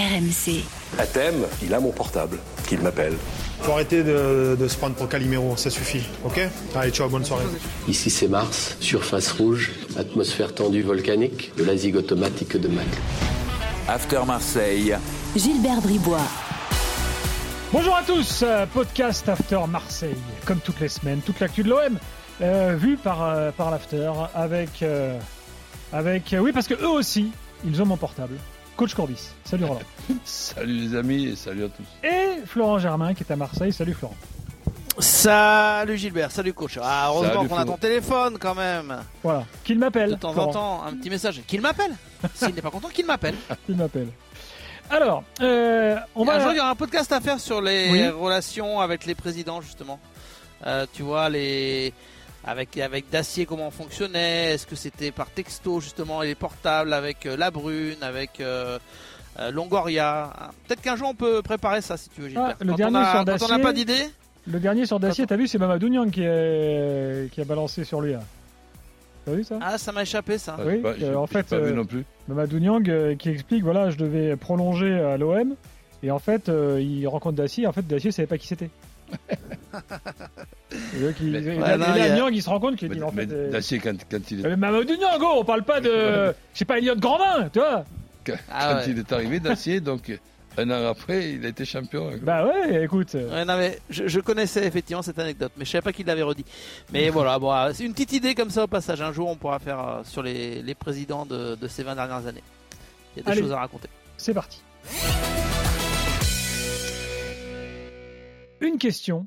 RMC. À thème, il a mon portable, qu'il m'appelle. Faut arrêter de, de se prendre pour Calimero, ça suffit, ok? Allez, ciao, bonne soirée. Ici c'est Mars, surface rouge, atmosphère tendue volcanique, de la zig automatique de Mac. After Marseille. Gilbert Bribois. Bonjour à tous, euh, podcast After Marseille, comme toutes les semaines, toute l'actu de l'OM, euh, vue par, euh, par l'After, avec, euh, avec, euh, oui parce que eux aussi, ils ont mon portable. Coach Corbis, salut Roland. Salut les amis et salut à tous. Et Florent Germain qui est à Marseille, salut Florent. Salut Gilbert, salut coach. Ah, heureusement qu'on a ton téléphone quand même. Voilà, qu'il m'appelle. De temps en temps, un petit message. Qu'il m'appelle. S'il n'est pas content, qu'il m'appelle. Qu'il m'appelle. Alors, euh, on Un jour, va... il y aura un podcast à faire sur les Oui. relations avec les présidents justement. Euh, tu vois les avec avec Dacier comment on fonctionnait. Est-ce que c'était par texto justement et les portables avec euh, la Brune, avec euh, euh, Longoria. Ah, Peut-être qu'un jour on peut préparer ça si tu veux Gilbert. Ah, le quand, dernier on a, sur quand on n'a Dacier. pas d'idée. Le dernier sur Dacier, t'as vu, c'est Mamadou Niang qui, est- qui a balancé sur lui. là. T'as vu ça? Ah, ça m'a échappé ça. Ah, Oui, pas- euh, en fait, pas vu non plus. Mamadou Niang euh, qui explique voilà je devais prolonger à l'OM et en fait euh, il rencontre Dacier en fait Dacier savait pas qui c'était. et Mais- là, non, et là, il y a- Niang il se rend compte qu'il Mais, en mais fait euh, Dacier, quand, quand il est, euh, Mamadou Niang oh, on parle pas de je sais pas Elliot Grandin tu vois. quand, Ah quand ouais. il est arrivé, Dacier, donc un an après, il a été champion. Bah ouais écoute. euh, Ouais, non, mais je, je connaissais effectivement cette anecdote, mais je savais pas qu'il l'avait redit. Mais voilà, bon, euh, c'est une petite idée comme ça au passage. Un jour, on pourra faire euh, sur les, les présidents de, de ces 20 dernières années. Il y a des Allez. choses à raconter. C'est parti. Une question,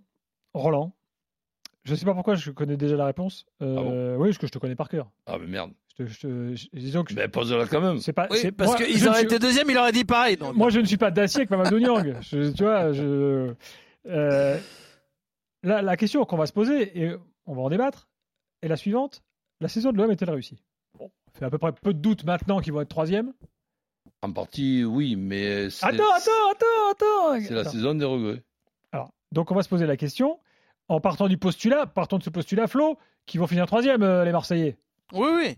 Roland. Je sais pas pourquoi je connais déjà la réponse. Euh, Oui, parce que je te connais par cœur. Ah, mais merde. Je te- je te- je- disons que Mais pose-la quand même. c'est pas. Oui, parce moi, qu'ils je ne auraient suis- été deuxième, il aurait dit pareil. donc. Moi, je ne suis pas d'acier avec Mamadou Niang. Je- tu vois, je. euh, la, la question qu'on va se poser, et on va en débattre, est la suivante. La saison de l'OM est-elle réussie? Bon, ça fait à peu près peu de doute maintenant qu'ils vont être troisième. En partie, oui, mais c'est Attends, attends, attends, attends c'est la saison des regrets. Donc on va se poser la question, en partant du postulat, partons de ce postulat, Flo, qui vont finir troisième, euh, les Marseillais. Oui, oui.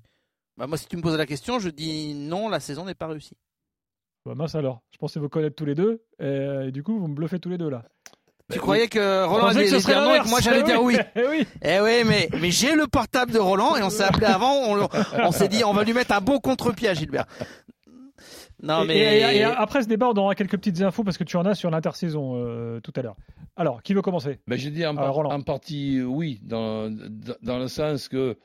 Bah, moi, si tu me poses la question, je dis non, la saison n'est pas réussie. Bah mince alors, je pensais vous connaître tous les deux, et, et du coup vous me bluffez tous les deux là. tu Ben croyais que Roland allait dire non et que moi j'allais dire oui. Eh oui. Eh oui, mais, mais j'ai le portable de Roland et on s'est appelé avant. On, on s'est dit, on va lui mettre un beau contre-pied à Gilbert. Non, Et- mais. et, et après ce débat, on aura quelques petites infos parce que tu en as sur l'intersaison euh, tout à l'heure. Alors, qui veut commencer? Mais je dis en, Ah, par- Roland. en partie, oui, dans, dans, le sens que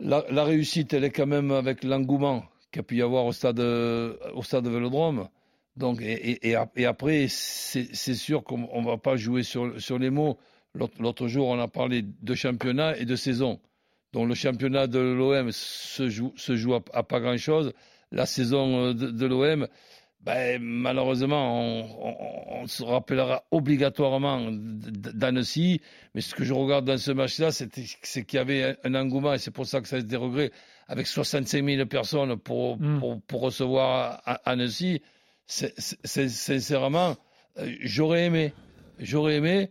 la, la réussite, elle est quand même avec l'engouement qu'il y a pu y avoir au stade, au stade Vélodrome. Donc, et, et, et ap- et après, c'est sûr qu'on ne va pas jouer sur, sur les mots. L'autre l'autre jour, on a parlé de championnat et de saison. Donc, le championnat de l'OM se joue, se joue à, à pas grand-chose. La saison euh, de, de l'OM, ben, malheureusement, on, on- on se rappellera obligatoirement d'Annecy. Mais ce que je regarde dans ce match-là, c'est qu'il y avait un, un engouement, et c'est pour ça que ça a des regrets, avec 65 000 personnes pour, Mm. pour, pour recevoir Annecy. Sincèrement, euh, j'aurais aimé, j'aurais aimé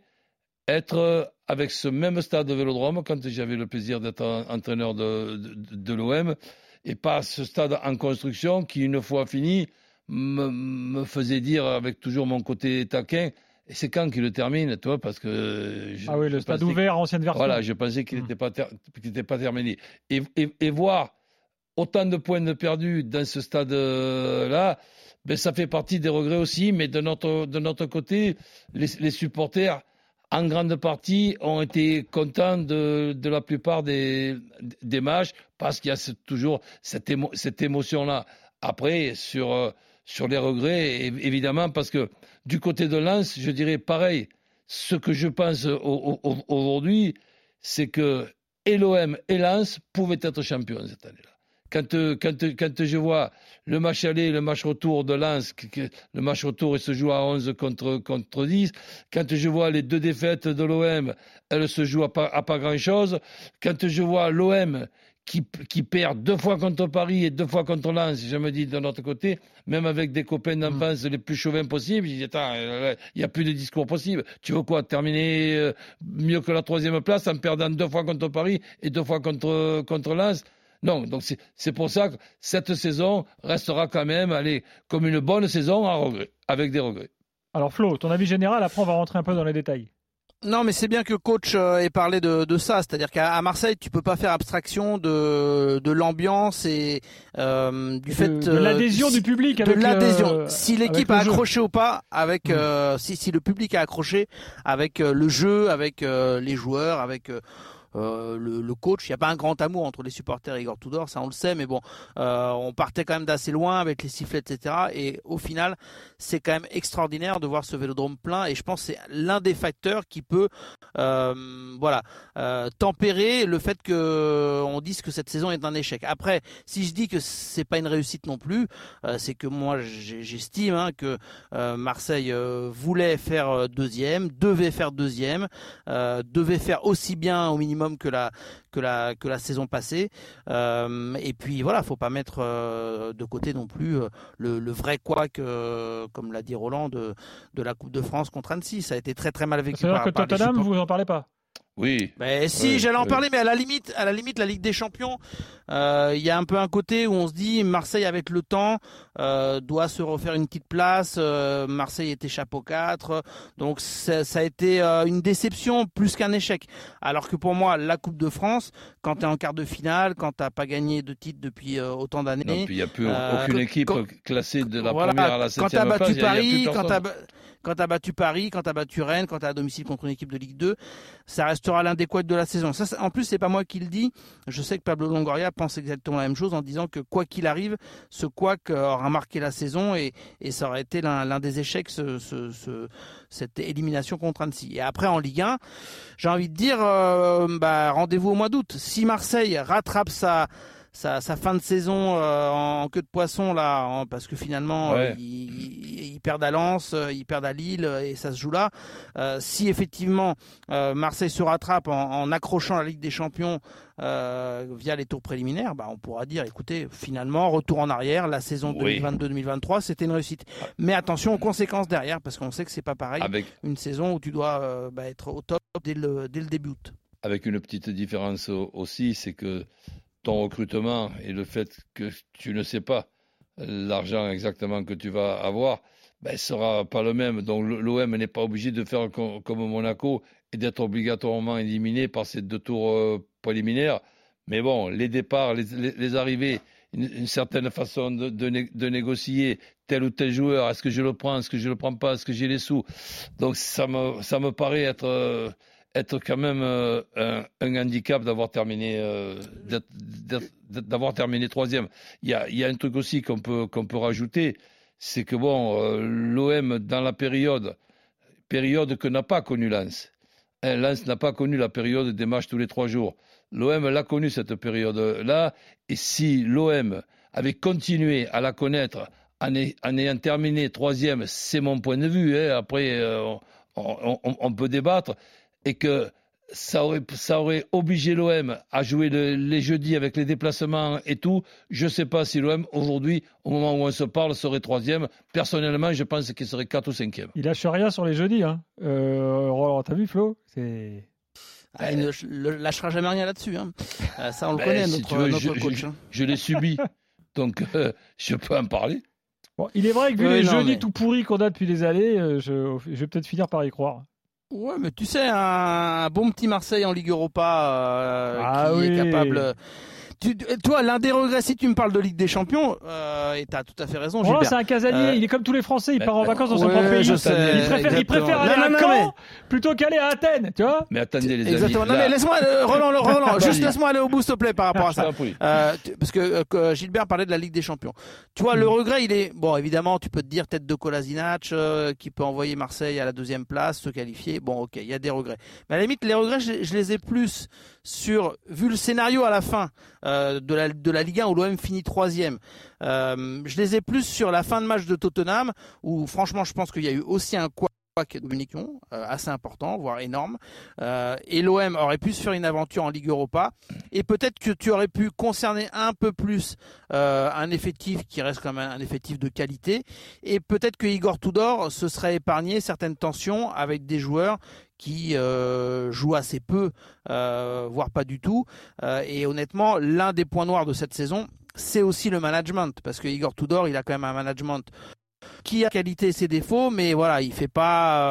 être avec ce même stade de Vélodrome quand j'avais le plaisir d'être en- entraîneur de, de, de l'OM et pas ce stade en construction qui, une fois fini, me, me faisait dire avec toujours mon côté taquin, et c'est quand qu'il le termine, toi, parce que... je- Ah oui, le stade ouvert, ancienne version. Voilà, je pensais qu'il n'était pas, ter- n'était pas terminé. Et, et, et voir autant de points de perdus dans ce stade-là, ben, ça fait partie des regrets aussi, mais de notre, de notre côté, les, les supporters, en grande partie, ont été contents de, la plupart des, matchs parce qu'il y a toujours cette, émo- cette émotion-là. Après, sur, euh, les regrets, évidemment, parce que du côté de Lens, je dirais pareil. Ce que je pense au- au- au- aujourd'hui, c'est que et l'OM et Lens pouvaient être champions cette année-là. Quand, euh, quand, euh, quand je vois le match aller, le match retour de Lens, le match retour il se joue à 11 contre, contre 10, quand je vois les deux défaites de l'OM, elles se jouent à pas, à pas grand-chose, quand je vois l'OM qui, qui perd deux fois contre Paris et deux fois contre Lens, je me dis de notre côté, même avec des copains d'enfance les plus chauvins possibles, je dis, attends, euh, il n'y a plus de discours possible. Tu veux quoi Terminer mieux que la troisième place en perdant deux fois contre Paris et deux fois contre, contre Lens? Non, donc c'est pour ça que cette saison restera quand même, allez, comme une bonne saison à regret, avec des regrets. Alors Flo, ton avis général, après on va rentrer un peu dans les détails. Non, mais c'est bien que coach euh, ait parlé de, de ça, c'est-à-dire qu'à Marseille, tu peux pas faire abstraction de, de l'ambiance et euh, du fait de, l'adhésion du public. de l'adhésion. si l'équipe a accroché ou pas, avec euh, si, si le public a accroché avec le jeu, avec les joueurs, avec euh, le, coach. Il n'y a pas un grand amour entre les supporters et Igor Tudor, ça on le sait, mais bon, euh, on partait quand même d'assez loin avec les sifflets, etc. Et au final, c'est quand même extraordinaire de voir ce vélodrome plein. Et je pense que c'est l'un des facteurs qui peut, euh, voilà, tempérer le fait que on dise que cette saison est un échec. Après, si je dis que c'est pas une réussite non plus, c'est que moi j'estime hein, que Marseille voulait faire deuxième, devait faire deuxième, devait faire aussi bien au minimum que la, que la, que la saison passée. Euh, et puis voilà, faut pas mettre euh, de côté non plus euh, le, le vrai quoi que, comme l'a dit Roland, de, de la Coupe de France contre Annecy. Ça a été très très mal vécu. C'est-à-dire que Tottenham, vous en parlez pas? Oui. Mais si, j'allais en parler, mais à la limite, à la limite, la Ligue des Champions, euh, il y a un peu un côté où on se dit Marseille avec le temps euh, doit se refaire une petite place. Euh, Marseille était chapeau 4, donc ça, a été une déception plus qu'un échec. Alors que pour moi, la Coupe de France, quand tu es en quart de finale, quand t'as pas gagné de titre depuis autant d'années, il n'y a plus aucune équipe classée de la première à la septième Quand t'as battu Paris, quand t'as quand tu as battu Paris, quand tu as battu Rennes, quand tu as à domicile contre une équipe de Ligue 2, ça restera des de la saison. Ça, en plus, c'est pas moi qui le dis. Je sais que Pablo Longoria pense exactement la même chose en disant que quoi qu'il arrive, ce quoi aura marqué la saison et, ça aurait été l'un des échecs, cette élimination contre Annecy. Et après, en Ligue 1, j'ai envie de dire, euh, bah, rendez-vous au mois d'août. Si Marseille rattrape sa sa, fin de saison euh, en queue de poisson là, parce que finalement euh, ils, perdent à Lens, euh, ils perdent à Lille et ça se joue là. si effectivement Marseille se rattrape en, accrochant la Ligue des Champions via les tours préliminaires, bah, on pourra dire écoutez finalement retour en arrière, la saison 2022-2023 c'était une réussite. Mais attention aux conséquences derrière parce qu'on sait que c'est pas pareil. Avec... Une saison où tu dois bah, être au top dès le, dès le début août. Avec une petite différence aussi, c'est que ton recrutement et le fait que tu ne sais pas l'argent exactement que tu vas avoir, ben, sera pas le même. Donc l'OM n'est pas obligé de faire comme, Monaco et d'être obligatoirement éliminé par ces deux tours euh, préliminaires. Mais bon, les départs, les, arrivées, une, certaine façon de, de, négocier tel ou tel joueur, est-ce que je le prends, est-ce que je le prends pas, est-ce que j'ai les sous? Donc ça me, ça me paraît être... Euh, être quand même euh, un, handicap d'avoir terminé euh, d'avoir terminé troisième. Il y a, y a un truc aussi qu'on peut qu'on peut rajouter, c'est que bon, euh, l'OM dans la période période que n'a pas connu Lens. Hein, Lens n'a pas connu la période des matchs tous les trois jours. L'OM l'a connu cette période-là, et si l'OM avait continué à la connaître en, ayant terminé troisième, c'est mon point de vue. Hein, après, on, peut débattre et que ça aurait, ça aurait obligé l'OM à jouer les jeudis avec les déplacements et tout. Je ne sais pas si l'OM, aujourd'hui, au moment où on se parle, serait troisième. Personnellement, je pense qu'il serait 4 ou 5e. Il lâche rien sur les jeudis. Hein. Euh, T'as vu, Flo? C'est. Ah, il ne lâchera jamais rien là-dessus. Hein. Euh, ça, on le connaît, notre, notre je, coach. Hein. Je, l'ai subi, donc euh, je peux en parler. Bon, il est vrai que vu les jeudis tout pourris qu'on a depuis des années, je, je vais peut-être finir par y croire. Ouais, mais tu sais, un, bon petit Marseille en Ligue Europa euh, ah qui est capable toi, l'un des regrets, si tu me parles de Ligue des Champions, euh, et tu as tout à fait raison. Voilà, c'est un casanier, euh, il est comme tous les Français, il part en vacances dans son propre pays. Je sais, il préfère, il préfère aller à Caen plutôt qu'aller à Athènes, tu vois Mais attendez les Exactement. amis. Non, mais laisse-moi, euh, Roland, Roland juste laisse-moi aller au bout, s'il te plaît, par rapport à ça. Euh, parce que euh, Gilbert parlait de la Ligue des Champions. Tu vois, le hmm. regret, il est bon. Évidemment, tu peux te dire tête de Kolasinac qui peut envoyer Marseille à la deuxième place, se qualifier. Bon, ok, il y a des regrets. Mais à la limite, les regrets, je, je les ai plus sur vu le scénario à la fin de la de la Ligue 1 où l'OM finit troisième. Euh, je les ai plus sur la fin de match de Tottenham où franchement je pense qu'il y a eu aussi un quoi communication euh, assez important, voire énorme. Euh, et l'OM aurait pu se faire une aventure en Ligue Europa. Et peut-être que tu aurais pu concerner un peu plus euh, un effectif qui reste quand même un effectif de qualité. Et peut-être que Igor Tudor se serait épargné certaines tensions avec des joueurs qui euh, joue assez peu, euh, voire pas du tout. Euh, et honnêtement, l'un des points noirs de cette saison, c'est aussi le management, parce que Igor Tudor, il a quand même un management qui a qualité et ses défauts, mais voilà, il fait pas,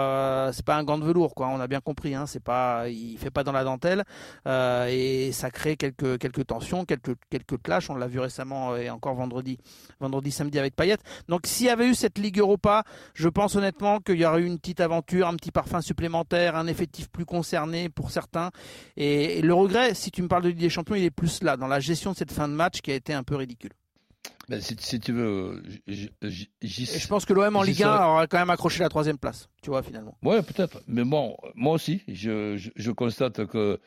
euh, c'est pas un gant de velours, quoi. On a bien compris, hein, c'est pas, il fait pas dans la dentelle, euh, et ça crée quelques quelques tensions, quelques quelques clashs. On l'a vu récemment euh, et encore vendredi, vendredi, samedi avec Payet. Donc s'il y avait eu cette Ligue Europa, je pense honnêtement qu'il y aurait eu une petite aventure, un petit parfum supplémentaire, un effectif plus concerné pour certains. Et, et le regret, si tu me parles de Ligue des Champions, il est plus là, dans la gestion de cette fin de match qui a été un peu ridicule. Ben, si, si tu veux, j- j- Et je pense que l'OM en Ligue 1 serais- aura quand même accroché la troisième place, tu vois, finalement. Ouais, peut-être. Mais bon, moi aussi, je, je, je constate que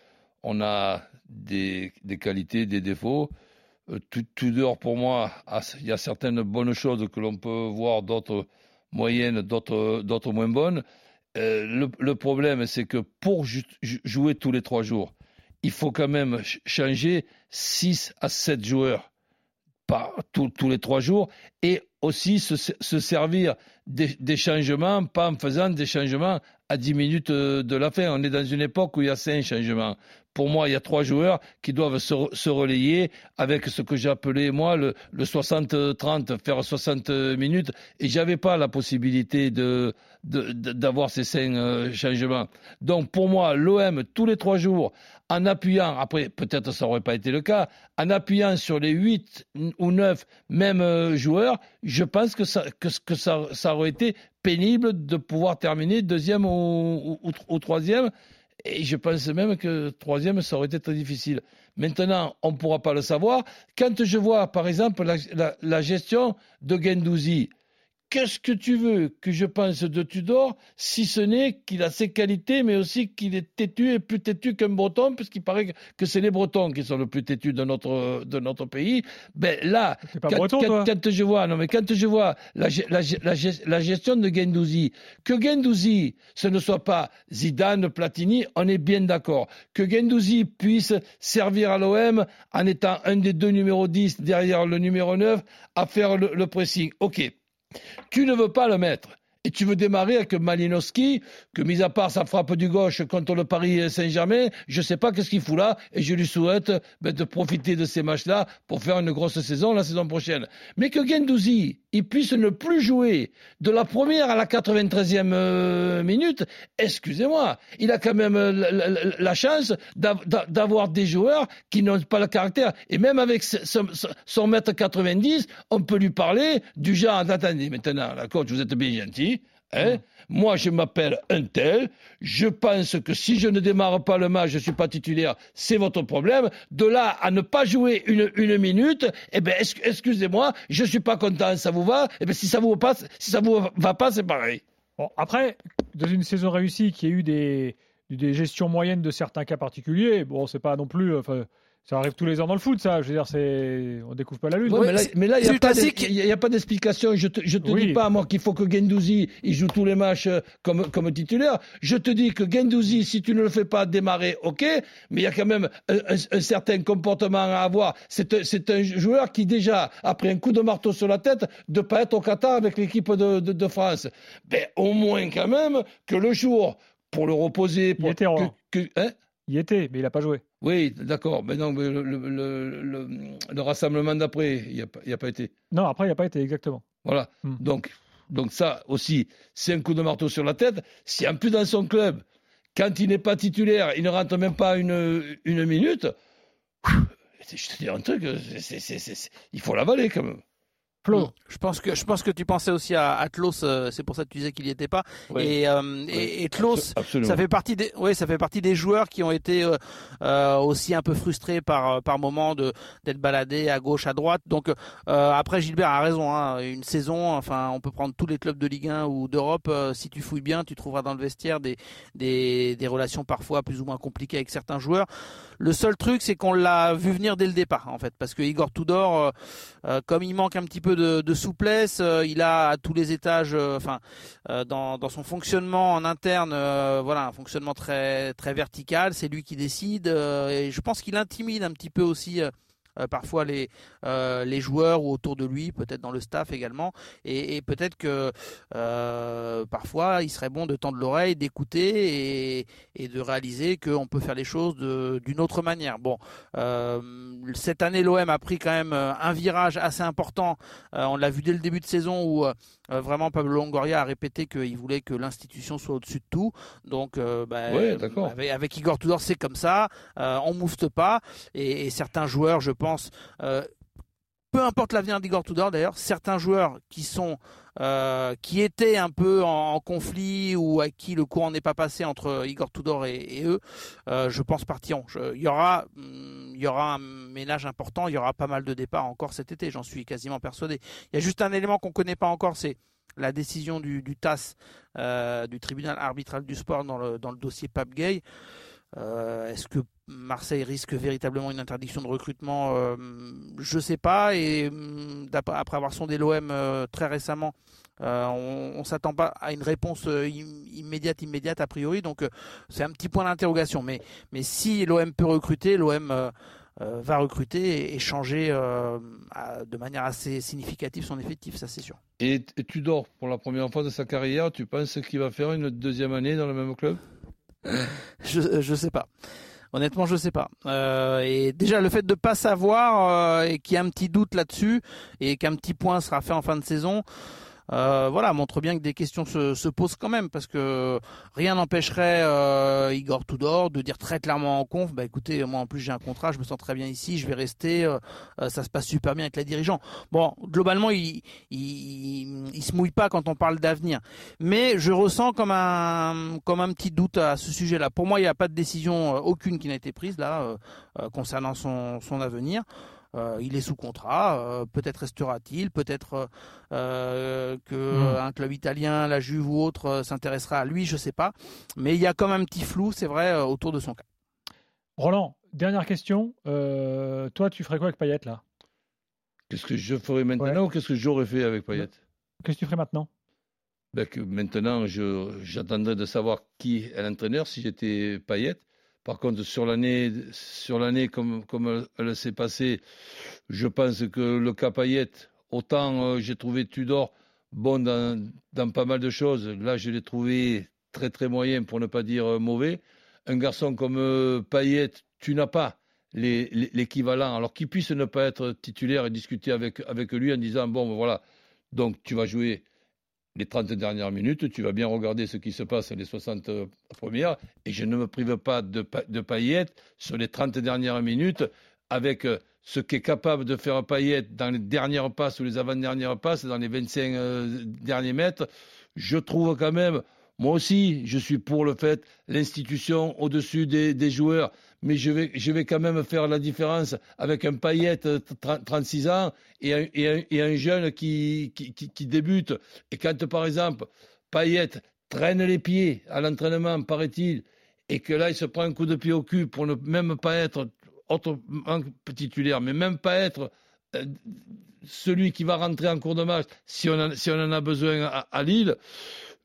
on a des, des qualités, des défauts. Euh, Tout, Tudor, pour moi, il y a certaines bonnes choses que l'on peut voir, d'autres moyennes, d'autres moins bonnes. Euh, le, le problème, c'est que pour jouer tous les trois jours, il faut quand même ch- changer 6 à 7 joueurs par, tous- tous les trois jours et aussi se, se servir des, des changements, pas en faisant des changements à 10 minutes euh, de la fin. On est dans une époque où il y a cinq changements. Pour moi, il y a trois joueurs qui doivent se, re- se relayer avec ce que j'ai appelé, moi, le, le 60-30, faire 60 minutes. Et j'avais pas la possibilité de, d'avoir ces cinq euh, changements. Donc, pour moi, l'OM, tous les trois jours, en appuyant, après, peut-être ça aurait pas été le cas, en appuyant sur les 8 ou 9 mêmes euh, joueurs, je pense que ça, que, ça, ça aurait été pénible de pouvoir terminer deuxième ou troisième. Et je pense même que troisième, ça aurait été très difficile. Maintenant, on ne pourra pas le savoir. Quand je vois, par exemple, la gestion de Gendouzi, qu'est-ce que tu veux que je pense de Tudor, si ce n'est qu'il a ses qualités, mais aussi qu'il est têtu et plus têtu qu'un breton, puisqu'il paraît que c'est les bretons qui sont le plus têtus de notre, de notre pays. Ben là, pas quand, breton, quand- toi quand je vois, non mais quand je vois la, ge- la, ge- la, ge- la gestion de Gendouzi, que Gendouzi, ce ne soit pas Zidane, Platini, on est bien d'accord. Que Gendouzi puisse servir à l'OM en étant un des deux numéros 10 derrière le numéro 9 à faire le, le pressing. Ok. Tu ne veux pas le mettre. Et tu veux démarrer avec Malinowski, que mis à part sa frappe du gauche contre le Paris Saint-Germain, je ne sais pas qu'est-ce qu'il fout là, et je lui souhaite ben, de profiter de ces matchs-là pour faire une grosse saison la saison prochaine. Mais que Gendouzi, il puisse ne plus jouer de la première à la 93e euh, minute, excusez-moi, il a quand même euh, la, chance d'av- d'av- d'avoir des joueurs qui n'ont pas le caractère. Et même avec son mètre 90, on peut lui parler du genre, attendez, maintenant, la coach, vous êtes bien gentil, hein Moi, je m'appelle un tel. Je pense que si je ne démarre pas le match, je suis pas titulaire, c'est votre problème. De là à ne pas jouer une, une minute, eh ben, ex- excusez-moi, je suis pas content. Ça vous va? Eh ben, si ça vous va pas, si ça vous va pas, c'est pareil. Bon, après, dans une saison réussie qui a eu des, des gestions moyennes de certains cas particuliers, bon, c'est pas non plus. Enfin, ça arrive tous les ans dans le foot, ça. Je veux dire, c'est, on découvre pas la lune. Ouais, mais là, c'est- mais là, il n'y a, pas classique. d'es- il y a pas d'explication. Je te, je te Oui. dis pas, moi, qu'il faut que Gendouzi il joue tous les matchs euh, comme, comme titulaire. Je te dis que Gendouzi, si tu ne le fais pas démarrer, ok, mais il y a quand même un, un- un certain comportement à avoir. C'est un, c'est un joueur qui, déjà, après un coup de marteau sur la tête, de pas être au Qatar avec l'équipe de, de, de France. Ben, au moins, quand même, que le jour, pour le reposer, pour était, que, hein? Il était, mais il a pas joué. Oui, d'accord. Mais non, mais le, le, le, le- le rassemblement d'après, il n'y a, pas- il y a pas été. Non, après, il a pas été exactement. Voilà. Hmm. Donc, donc ça aussi, c'est un coup de marteau sur la tête. Si en plus dans son club, quand il n'est pas titulaire, il ne rentre même pas une, une minute, je te dis un truc, il faut l'avaler quand même. Je pense que je pense que tu pensais aussi à, à Tlos, euh, c'est pour ça que tu disais qu'il n'y était pas. Et, euh, et, et Tlos, Absolument. ça fait partie des, ouais, ça fait partie des joueurs qui ont été euh, euh, aussi un peu frustrés par par moment de d'être baladés à gauche, à droite. Donc après Gilbert a raison, hein, une saison, enfin on peut prendre tous les clubs de Ligue 1 ou d'Europe. si tu fouilles bien, tu trouveras dans le vestiaire des des des relations parfois plus ou moins compliquées avec certains joueurs. Le seul truc, c'est qu'on l'a vu venir dès le départ, en fait, parce que Igor Tudor, comme il manque un petit peu de, souplesse, euh, il a à tous les étages, euh, enfin, euh, dans, son fonctionnement en interne, voilà, un fonctionnement très vertical. C'est lui qui décide, et je pense qu'il intimide un petit peu aussi. Euh, parfois les, les joueurs ou autour de lui, peut-être dans le staff également. Et, peut-être que parfois il serait bon de tendre l'oreille, d'écouter et, et, de réaliser qu'on peut faire les choses d'une autre manière. Bon, cette année l'OM a pris quand même un virage assez important. on l'a vu dès le début de saison où vraiment Pablo Longoria a répété qu'il voulait que l'institution soit au-dessus de tout. Donc, bah, avec, Igor Tudor, c'est comme ça. Euh, on moufte pas. Et, certains joueurs, je pense, euh, peu importe l'avenir d'Igor Tudor d'ailleurs, certains joueurs qui sont euh, qui étaient un peu en, conflit ou à qui le courant n'est pas passé entre Igor Tudor et, eux, je pense partiront. Il y aura, hum, il y aura un ménage important, il y aura pas mal de départs encore cet été, j'en suis quasiment persuadé. Il y a juste un élément qu'on connaît pas encore, c'est la décision du, TAS, du tribunal arbitral du sport dans le, dossier Pape Gay. Euh, est-ce que Marseille risque véritablement une interdiction de recrutement euh, Je ne sais pas. Et mm, après avoir sondé l'OM euh, très récemment, on, ne s'attend pas à une réponse immédiate, immédiate a priori. Donc c'est un petit point d'interrogation. Mais, mais si l'OM peut recruter, l'OM va recruter et, changer de manière assez significative son effectif, ça c'est sûr. Et, et tu dors pour la première fois de sa carrière. Tu penses qu'il va faire une deuxième année dans le même club? Je, je sais pas. Honnêtement, je sais pas. Euh, et déjà, le fait de pas savoir euh, et qu'il y a un petit doute là-dessus et qu'un petit point sera fait en fin de saison, euh, voilà, montre bien que des questions se, se, posent quand même, parce que rien n'empêcherait euh, Igor Tudor de dire très clairement en conf, bah écoutez, moi en plus j'ai un contrat, je me sens très bien ici, je vais rester, euh, euh, ça se passe super bien avec les dirigeants. Bon, globalement, il, il, il se mouille pas quand on parle d'avenir, mais je ressens comme un comme un petit doute à ce sujet-là. Pour moi, il n'y a pas de décision aucune qui n'a été prise là concernant son son avenir. Euh, il est sous contrat, euh, peut-être restera-t-il, peut-être euh, qu'un hmm. club italien, la Juve ou autre, s'intéressera à lui, je ne sais pas. Mais il y a comme un petit flou, c'est vrai, autour de son cas. Roland, dernière question. toi, tu ferais quoi avec Payet là? Qu'est-ce que je ferais maintenant ou qu'est-ce que j'aurais fait avec Payet? Qu'est-ce que tu ferais maintenant? Ben que Maintenant, j'attendrais de savoir qui est l'entraîneur si j'étais Payet. Par contre, sur l'année, comme, elle, s'est passée, je pense que le cas autant euh, j'ai trouvé Tudor bon dans, pas mal de choses. Là, je l'ai trouvé très très moyen, pour ne pas dire euh, mauvais. Un garçon comme euh, tu n'as pas l'équivalent. Alors qu'il puisse ne pas être titulaire et discuter avec, avec lui en disant bon, ben voilà, donc tu vas jouer les 30 dernières minutes, tu vas bien regarder ce qui se passe les 60 premières, et je ne me prive pas de, de paillettes sur les 30 dernières minutes avec euh, ce qu'est capable de faire paillette dans les dernières passes ou les avant-dernières passes, dans les 25 euh, derniers mètres. Je trouve quand même, moi aussi, je suis pour le fait, l'institution au-dessus des joueurs mais je vais, quand même faire la différence avec un paillette 36 ans et un, jeune qui, qui, débute. Et quand, par exemple, Payette traîne les pieds à l'entraînement, paraît-il, et que là, il se prend un coup de pied au cul pour ne même pas être autrement titulaire, mais même pas être euh, celui qui va rentrer en cours de match si on, en a besoin à Lille,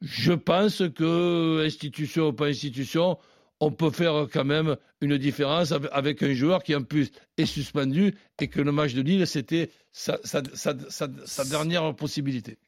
je pense que, institution ou pas institution, on peut faire quand même une différence avec un joueur qui en plus est suspendu et que le match de Lille, c'était sa, dernière possibilité.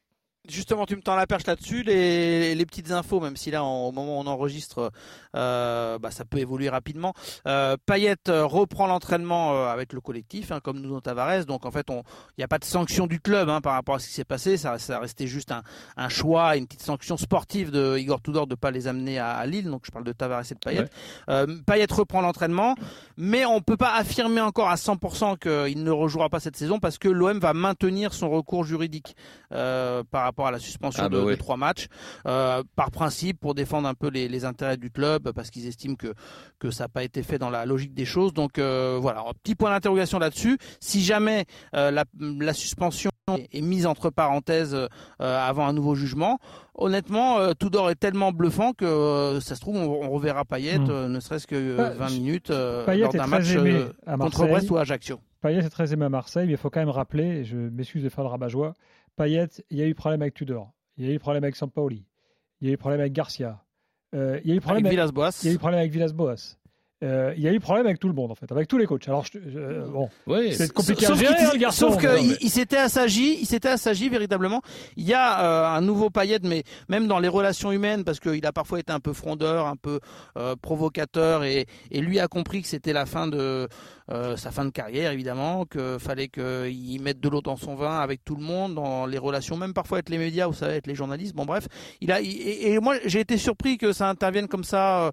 Justement, tu me tends la perche là-dessus. Les, les, petites infos, même si là, au moment où on enregistre, euh, bah, ça peut évoluer rapidement. Euh, Payet euh, reprend l'entraînement euh, avec le collectif, hein, comme nous Tavares. Donc en fait, il n'y a pas de sanction du club hein, par rapport à ce qui s'est passé. Ça, ça restait juste un, un, choix, une petite sanction sportive de Igor Tudor de ne pas les amener à, Lille. Donc je parle de Tavares et de Payet. Euh, Payet reprend l'entraînement, mais on peut pas affirmer encore à 100% qu'il ne rejouera pas cette saison parce que l'OM va maintenir son recours juridique par rapport rapport à la suspension ah, bah de, trois matchs, euh, par principe pour défendre un peu les, intérêts du club, parce qu'ils estiment que, que ça n'a pas été fait dans la logique des choses. Donc euh, voilà, un petit point d'interrogation là-dessus. Si jamais euh, la, la, suspension est mise entre parenthèses avant un nouveau jugement, honnêtement, Tudor est tellement bluffant que ça se trouve, on, reverra Payet, hmm. ne serait-ce que 20 minutes lors d'un match contre Brest ou Ajaccio. Payet est très aimé à Marseille, mais il faut quand même rappeler, je m'excuse de faire le rabat-joie, Payet, il y a eu problème avec Tudor, il y a eu problème avec Sampaoli, il y a eu problème avec Garcia, euh, il y a eu problème avec Villas-Boas. Il y a eu problème avec Villas-Boas. euh, il y a eu problème avec tout le monde en fait, avec tous les coachs. Alors je- euh, bon, Oui. c'est compliqué Sauf à gérer qu'il- hein, le garçon. Sauf mais- qu'il il s'était assagi, il s'était assagi véritablement. Il y a euh, un nouveau Payet, mais même dans les relations humaines, parce qu'il a parfois été un peu frondeur, un peu euh, provocateur, et, et lui a compris que c'était la fin de euh, sa fin de carrière, évidemment, que fallait qu'il mette de l'eau dans son vin avec tout le monde, dans les relations, même parfois avec les médias, vous savez, avec les journalistes. Bon, bref, il a et, moi j'ai été surpris que ça intervienne comme ça. euh,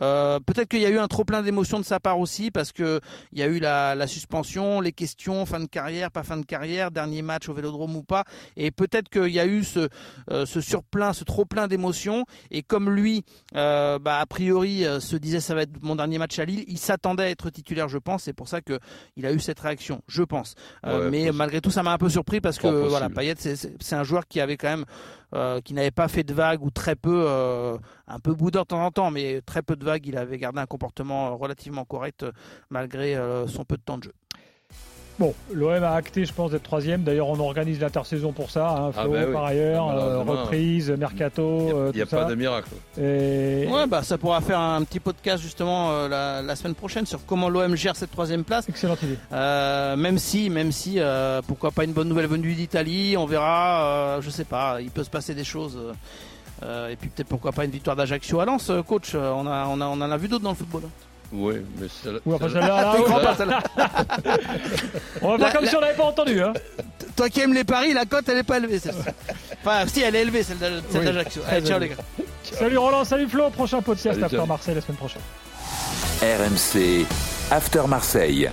euh, Peut-être qu'il y a eu un trop plein d'émotions de sa part aussi, parce que il y a eu la, suspension, les questions, fin de carrière, pas fin de carrière, dernier match au Vélodrome ou pas, et peut-être qu'il y a eu ce, euh, ce surplein, ce trop plein d'émotions, et comme lui, bah, a priori, se disait ça va être mon dernier match à Lille, il s'attendait à être titulaire, je pense, c'est pour ça que il a eu cette réaction, je pense. Euh, Ouais, mais possible. malgré tout, ça m'a un peu surpris parce que possible. voilà, Payet, c'est- un joueur qui avait quand même, euh, qui n'avait pas fait de vagues ou très peu, euh, un peu boudeur de temps en temps, mais très peu de vagues. Il avait gardé un comportement relativement correct malgré son peu de temps de jeu. Bon, l'OM a acté, je pense, d'être troisième. D'ailleurs, on organise l'intersaison pour ça. Hein, Ah bah oui. par ailleurs, Ah, euh, malheureusement, reprise, mercato, Il euh, n'y a, tout pas de miracle. Et- Ouais, bah ça pourra faire un petit podcast justement euh, la, la semaine prochaine sur comment l'OM gère cette troisième place. Excellente idée. Euh, même si, même si, euh, pourquoi pas une bonne nouvelle venue d'Italie, on verra. euh, je sais pas, il peut se passer des choses. euh, euh, et puis peut-être pourquoi pas une victoire d'Ajaccio à Lens, euh, coach. Euh, On a, on a, on en a vu d'autres dans le football. Oui, mais c'est Oui, enfin, celle-là, là, crois là, pas, celle-là on va La- faire comme la- si on n'avait pas entendu. Hein. Toi qui aimes les paris, la cote elle est pas élevée. celle Enfin, si elle est élevée, celle celle d'Ajaccio. Allez, ciao les gars. Salut Roland, salut Flo. Prochain podcast Salut, After. Marseille la semaine prochaine. RMC After Marseille.